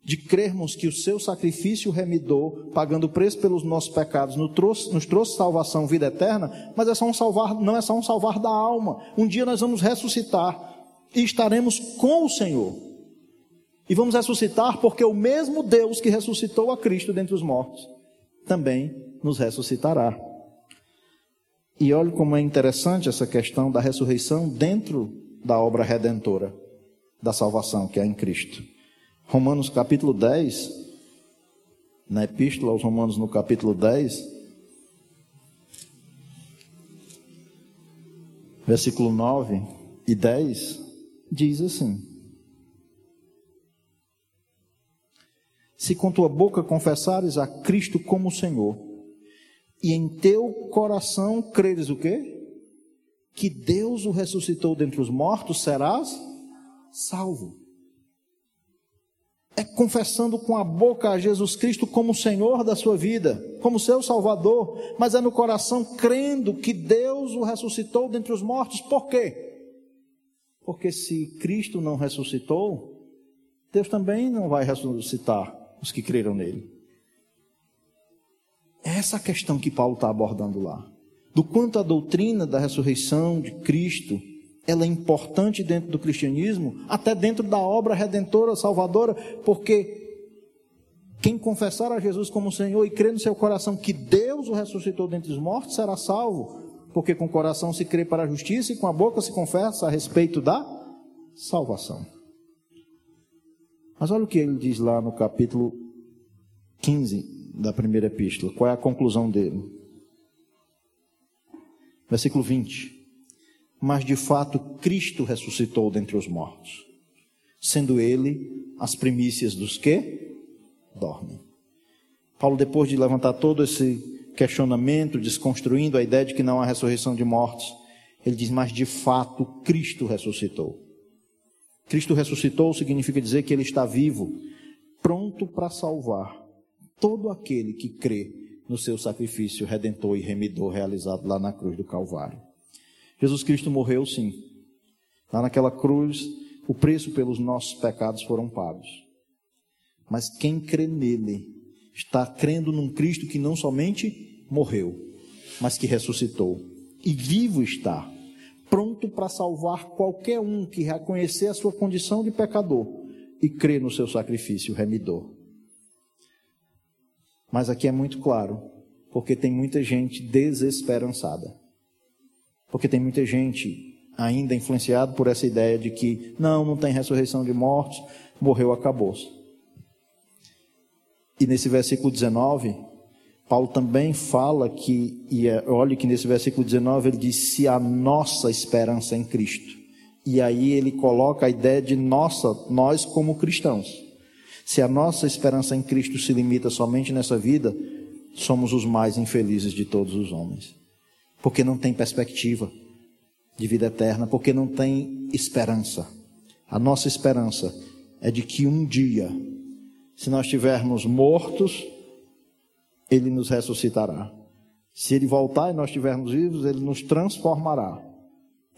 de crermos que o seu sacrifício remidor, pagando o preço pelos nossos pecados, nos trouxe, nos trouxe salvação, vida eterna, mas é só um salvar, não é só um salvar da alma. Um dia nós vamos ressuscitar e estaremos com o Senhor. E vamos ressuscitar porque o mesmo Deus que ressuscitou a Cristo dentre os mortos também nos ressuscitará. E olhe como é interessante essa questão da ressurreição dentro da obra redentora da salvação que é em Cristo. Romanos capítulo 10, na epístola aos Romanos no capítulo 10, versículo 9 e 10, diz assim: Se com tua boca confessares a Cristo como Senhor, e em teu coração creres o quê? Que Deus o ressuscitou dentre os mortos, serás salvo. É confessando com a boca a Jesus Cristo como Senhor da sua vida, como seu Salvador, mas é no coração crendo que Deus o ressuscitou dentre os mortos. Por quê? Porque se Cristo não ressuscitou, Deus também não vai ressuscitar os que creram nele. É essa a questão que Paulo está abordando lá. Do quanto a doutrina da ressurreição de Cristo ela é importante dentro do cristianismo, até dentro da obra redentora, salvadora, porque quem confessar a Jesus como Senhor e crer no seu coração que Deus o ressuscitou dentre os mortos será salvo, porque com o coração se crê para a justiça e com a boca se confessa a respeito da salvação. Mas olha o que ele diz lá no capítulo 15 da primeira epístola, qual é a conclusão dele? Versículo 20 mas de fato Cristo ressuscitou dentre os mortos, sendo ele as primícias dos que dormem. Paulo, depois de levantar todo esse questionamento, desconstruindo a ideia de que não há ressurreição de mortos, ele diz: Mas de fato Cristo ressuscitou. Cristo ressuscitou significa dizer que ele está vivo, pronto para salvar todo aquele que crê no seu sacrifício redentor e remidor realizado lá na cruz do Calvário. Jesus Cristo morreu sim. Lá naquela cruz, o preço pelos nossos pecados foram pagos. Mas quem crê nele está crendo num Cristo que não somente morreu, mas que ressuscitou e vivo está, pronto para salvar qualquer um que reconhecer a sua condição de pecador e crê no seu sacrifício remidor. Mas aqui é muito claro, porque tem muita gente desesperançada. Porque tem muita gente ainda influenciada por essa ideia de que não, não tem ressurreição de mortos, morreu, acabou-se. E nesse versículo 19, Paulo também fala que, e é, olhe que nesse versículo 19 ele diz: se a nossa esperança é em Cristo. E aí ele coloca a ideia de nossa, nós como cristãos. Se a nossa esperança em Cristo se limita somente nessa vida, somos os mais infelizes de todos os homens porque não tem perspectiva de vida eterna, porque não tem esperança. A nossa esperança é de que um dia, se nós estivermos mortos, Ele nos ressuscitará. Se Ele voltar e nós estivermos vivos, Ele nos transformará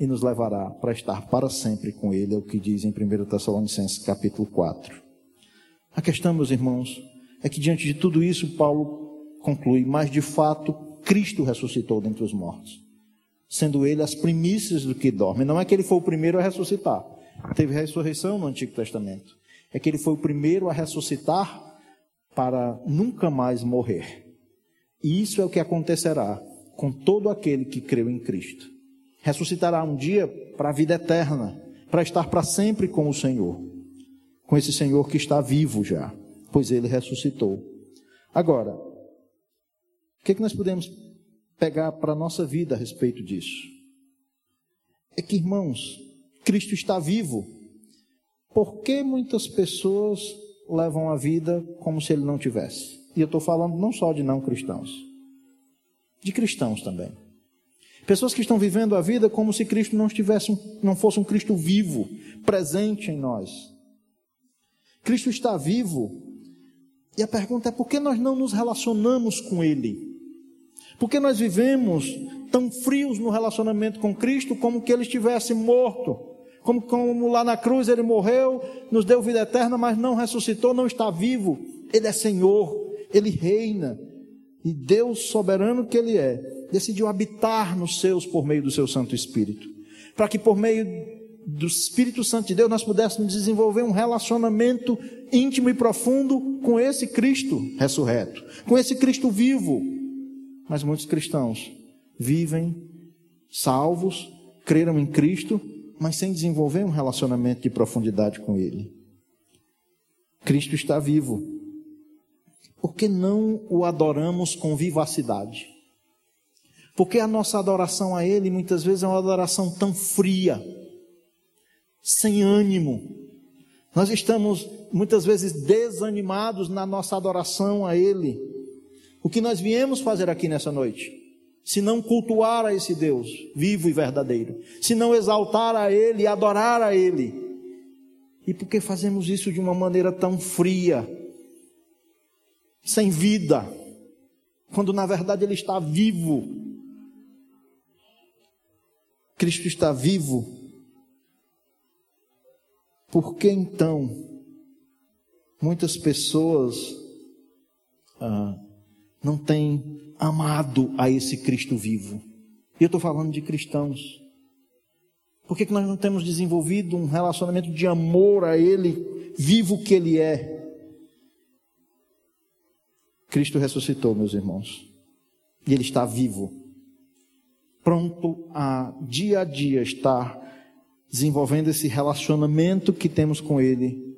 e nos levará para estar para sempre com Ele, é o que diz em 1 Tessalonicenses capítulo 4. A questão, meus irmãos, é que diante de tudo isso, Paulo conclui, mas de fato Cristo ressuscitou dentre os mortos, sendo ele as primícias do que dorme. Não é que ele foi o primeiro a ressuscitar. Teve ressurreição no Antigo Testamento. É que ele foi o primeiro a ressuscitar para nunca mais morrer. E isso é o que acontecerá com todo aquele que creu em Cristo. Ressuscitará um dia para a vida eterna, para estar para sempre com o Senhor, com esse Senhor que está vivo já, pois ele ressuscitou. Agora, que, é que nós podemos pegar para a nossa vida a respeito disso? É que, irmãos, Cristo está vivo. Por que muitas pessoas levam a vida como se ele não tivesse? E eu estou falando não só de não cristãos, de cristãos também. Pessoas que estão vivendo a vida como se Cristo não estivesse, não fosse um Cristo vivo, presente em nós. Cristo está vivo. E a pergunta é por que nós não nos relacionamos com Ele? Por que nós vivemos tão frios no relacionamento com Cristo como que Ele estivesse morto? Como, como lá na cruz Ele morreu, nos deu vida eterna, mas não ressuscitou, não está vivo. Ele é Senhor, Ele reina. E Deus soberano que Ele é, decidiu habitar nos seus por meio do seu Santo Espírito. Para que por meio do Espírito Santo de Deus nós pudéssemos desenvolver um relacionamento íntimo e profundo com esse Cristo ressurreto, com esse Cristo vivo. Mas muitos cristãos vivem salvos, creram em Cristo, mas sem desenvolver um relacionamento de profundidade com Ele. Cristo está vivo. Por que não o adoramos com vivacidade? Porque a nossa adoração a Ele muitas vezes é uma adoração tão fria, sem ânimo. Nós estamos muitas vezes desanimados na nossa adoração a Ele. O que nós viemos fazer aqui nessa noite? Se não cultuar a esse Deus vivo e verdadeiro, se não exaltar a Ele adorar a Ele. E por que fazemos isso de uma maneira tão fria, sem vida, quando na verdade Ele está vivo? Cristo está vivo. Por que então muitas pessoas ah, não têm amado a esse Cristo vivo? E eu estou falando de cristãos. Por que, que nós não temos desenvolvido um relacionamento de amor a Ele, vivo que Ele é? Cristo ressuscitou, meus irmãos. E Ele está vivo. Pronto a dia a dia estar desenvolvendo esse relacionamento que temos com Ele.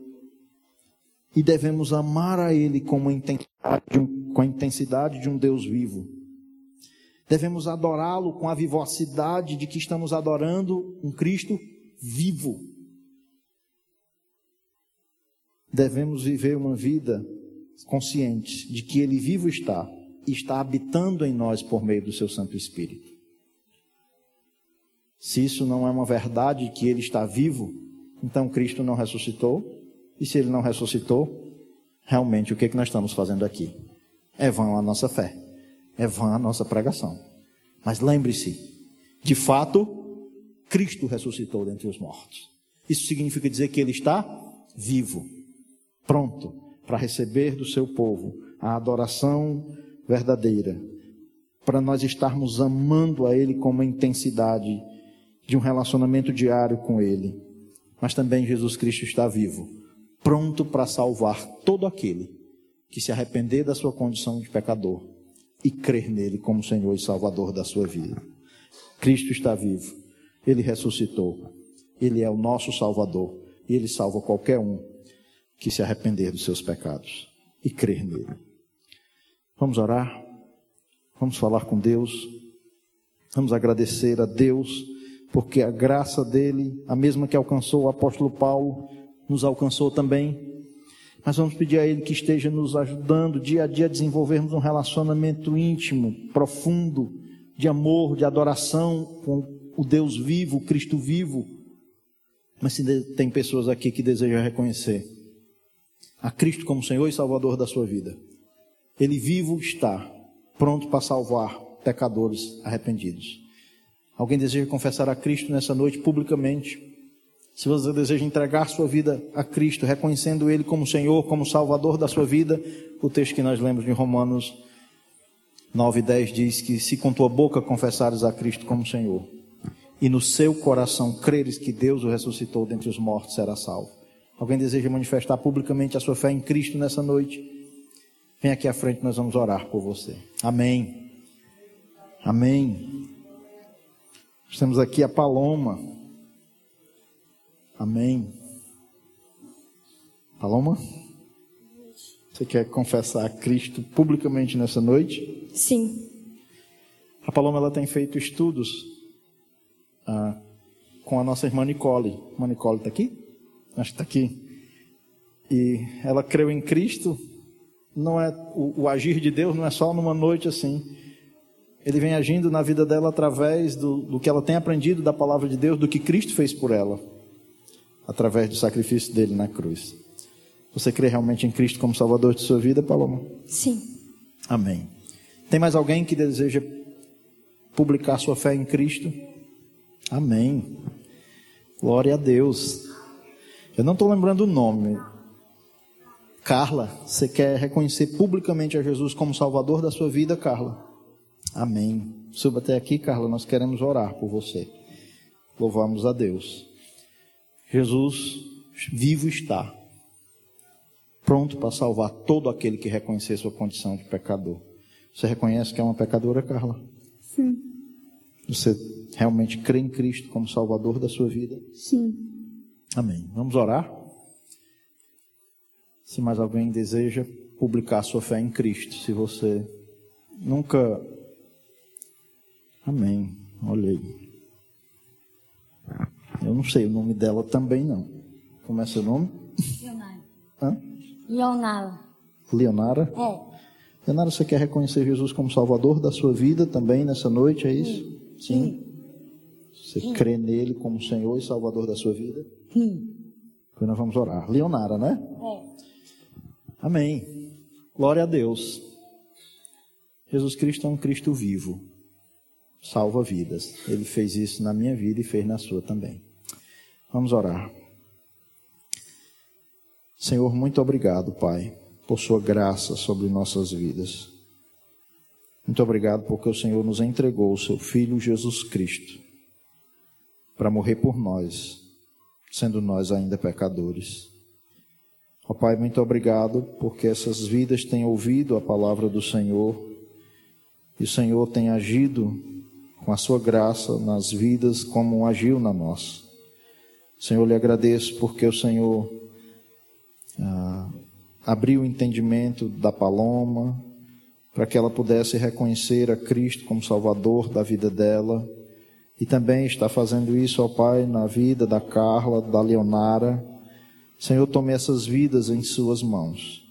E devemos amar a Ele com a intensidade de um, com a intensidade de um Deus vivo. Devemos adorá-lo com a vivacidade de que estamos adorando um Cristo vivo. Devemos viver uma vida consciente de que Ele vivo está e está habitando em nós por meio do seu Santo Espírito. Se isso não é uma verdade que Ele está vivo, então Cristo não ressuscitou. E se Ele não ressuscitou, realmente o que, é que nós estamos fazendo aqui? É vã a nossa fé, é vã a nossa pregação. Mas lembre-se, de fato, Cristo ressuscitou dentre os mortos. Isso significa dizer que Ele está vivo, pronto para receber do seu povo a adoração verdadeira, para nós estarmos amando a Ele com uma intensidade de um relacionamento diário com Ele. Mas também Jesus Cristo está vivo, pronto para salvar todo aquele que se arrepender da sua condição de pecador e crer nele como Senhor e Salvador da sua vida. Cristo está vivo, Ele ressuscitou, Ele é o nosso Salvador e Ele salva qualquer um que se arrepender dos seus pecados e crer nele. Vamos orar, vamos falar com Deus, vamos agradecer a Deus, porque a graça dele, a mesma que alcançou o apóstolo Paulo, nos alcançou também. Mas vamos pedir a Ele que esteja nos ajudando dia a dia a desenvolvermos um relacionamento íntimo, profundo, de amor, de adoração com o Deus vivo, o Cristo vivo. Mas se tem pessoas aqui que desejam reconhecer a Cristo como Senhor e Salvador da sua vida. Ele vivo está, pronto para salvar pecadores arrependidos. Alguém deseja confessar a Cristo nessa noite publicamente? Se você deseja entregar sua vida a Cristo, reconhecendo Ele como Senhor, como Salvador da sua vida, o texto que nós lemos de Romanos 9 e 10 diz que se com tua boca confessares a Cristo como Senhor, e no seu coração creres que Deus o ressuscitou dentre os mortos, será salvo. Alguém deseja manifestar publicamente a sua fé em Cristo nessa noite? Vem aqui à frente, nós vamos orar por você. Amém. Amém. Temos aqui a Paloma. Amém. Paloma? Você quer confessar a Cristo publicamente nessa noite? Sim. A Paloma ela tem feito estudos ah, com a nossa irmã Nicole. A Nicole está aqui? Acho que está aqui. E ela creu em Cristo. Não é o, o agir de Deus não é só numa noite assim. Ele vem agindo na vida dela através do, do que ela tem aprendido da palavra de Deus, do que Cristo fez por ela, através do sacrifício dele na cruz. Você crê realmente em Cristo como Salvador de sua vida, Paloma? Sim. Amém. Tem mais alguém que deseja publicar sua fé em Cristo? Amém. Glória a Deus. Eu não estou lembrando o nome. Carla, você quer reconhecer publicamente a Jesus como Salvador da sua vida, Carla? Amém. Suba até aqui, Carla, nós queremos orar por você. Louvamos a Deus. Jesus vivo está, pronto para salvar todo aquele que reconhecer sua condição de pecador. Você reconhece que é uma pecadora, Carla? Sim. Você realmente crê em Cristo como Salvador da sua vida? Sim. Amém. Vamos orar? Se mais alguém deseja publicar sua fé em Cristo, se você nunca. Amém. Olha aí. Eu não sei o nome dela também não. Como é seu nome? Leonara. Hã? Leonara. Leonara? É. Leonara, você quer reconhecer Jesus como Salvador da sua vida também nessa noite, é isso? Sim. Você crê nele como Senhor e Salvador da sua vida? Sim. Então nós vamos orar. Leonara, né? É. Amém. Glória a Deus. Jesus Cristo é um Cristo vivo. Salva vidas. Ele fez isso na minha vida e fez na sua também. Vamos orar. Senhor, muito obrigado, Pai, por sua graça sobre nossas vidas. Muito obrigado porque o Senhor nos entregou o seu filho Jesus Cristo para morrer por nós, sendo nós ainda pecadores. Ó Pai, muito obrigado porque essas vidas têm ouvido a palavra do Senhor e o Senhor tem agido com a sua graça nas vidas como agiu na nossa. Senhor, lhe agradeço porque o Senhor ah, abriu o entendimento da Paloma para que ela pudesse reconhecer a Cristo como Salvador da vida dela e também está fazendo isso, ó Pai, na vida da Carla, da Leonara. Senhor, tome essas vidas em Suas mãos.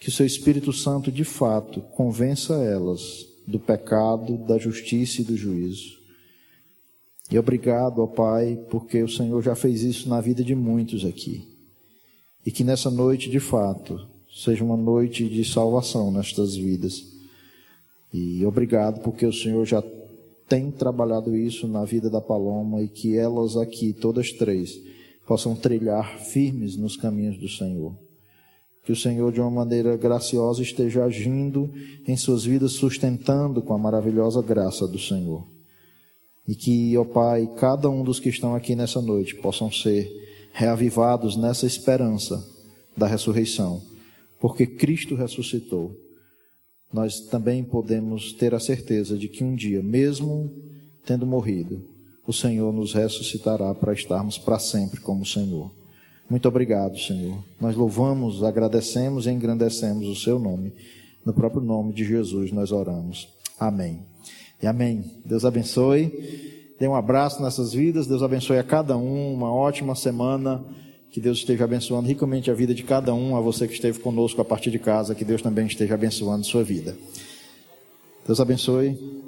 Que o Seu Espírito Santo, de fato, convença elas do pecado, da justiça e do juízo. E obrigado, ó Pai, porque o Senhor já fez isso na vida de muitos aqui. E que nessa noite, de fato, seja uma noite de salvação nestas vidas. E obrigado porque o Senhor já tem trabalhado isso na vida da Paloma e que elas aqui, todas três, possam trilhar firmes nos caminhos do Senhor. Que o Senhor, de uma maneira graciosa, esteja agindo em suas vidas, sustentando com a maravilhosa graça do Senhor. E que, ó Pai, cada um dos que estão aqui nessa noite possam ser reavivados nessa esperança da ressurreição, porque Cristo ressuscitou. Nós também podemos ter a certeza de que um dia, mesmo tendo morrido, o Senhor nos ressuscitará para estarmos para sempre como o Senhor. Muito obrigado, Senhor. Nós louvamos, agradecemos e engrandecemos o seu nome. No próprio nome de Jesus nós oramos. Amém. E amém. Deus abençoe. Dê um abraço nessas vidas. Deus abençoe a cada um. Uma ótima semana. Que Deus esteja abençoando ricamente a vida de cada um. A você que esteve conosco a partir de casa. Que Deus também esteja abençoando sua vida. Deus abençoe.